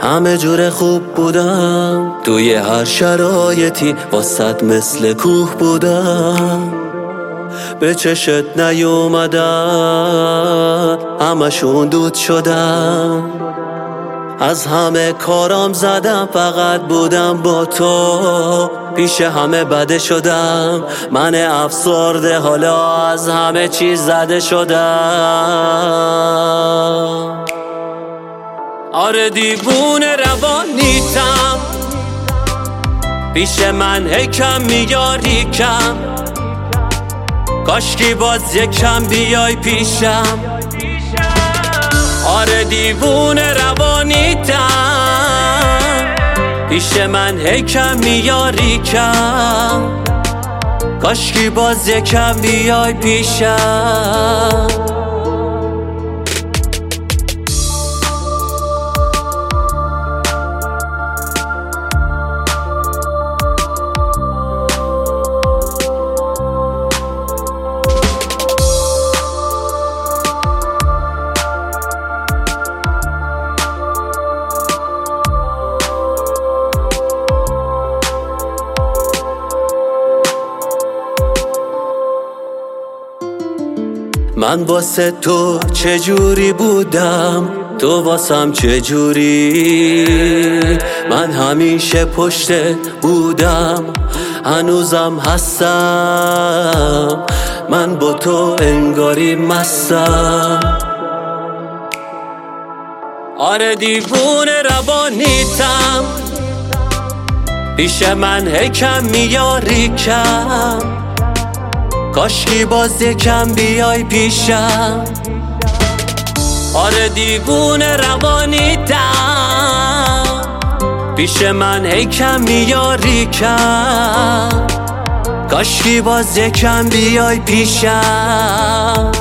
همه جور خوب بودم. توی هر شرایطی واسد مثل کوه بودم. به چشت نیومدن همشون دود شدم. از همه کارام زدم فقط بودم با تو. پیش همه بده شدم. من افسرده حالا از همه چیز زده شدم. دیوون روانیتم پیش من هکم میاری کم. کاشکی باز یکم بیای پیشم. آره دیوون روانیتم پیش من هکم میاری کم. کاشکی باز یکم بیای پیشم. من واسه تو چجوری بودم؟ تو واسم چجوری؟ من همیشه پشت بودم هنوزم هستم. من با تو انگاری مستم. آره دیوون روانیتم پیش من هکم میاری کم. کاشکی باز یکم بیای پیشم. آره دیوون روانیتم پیش من هیکم میاری کم. کاشکی باز یکم بیای پیشم.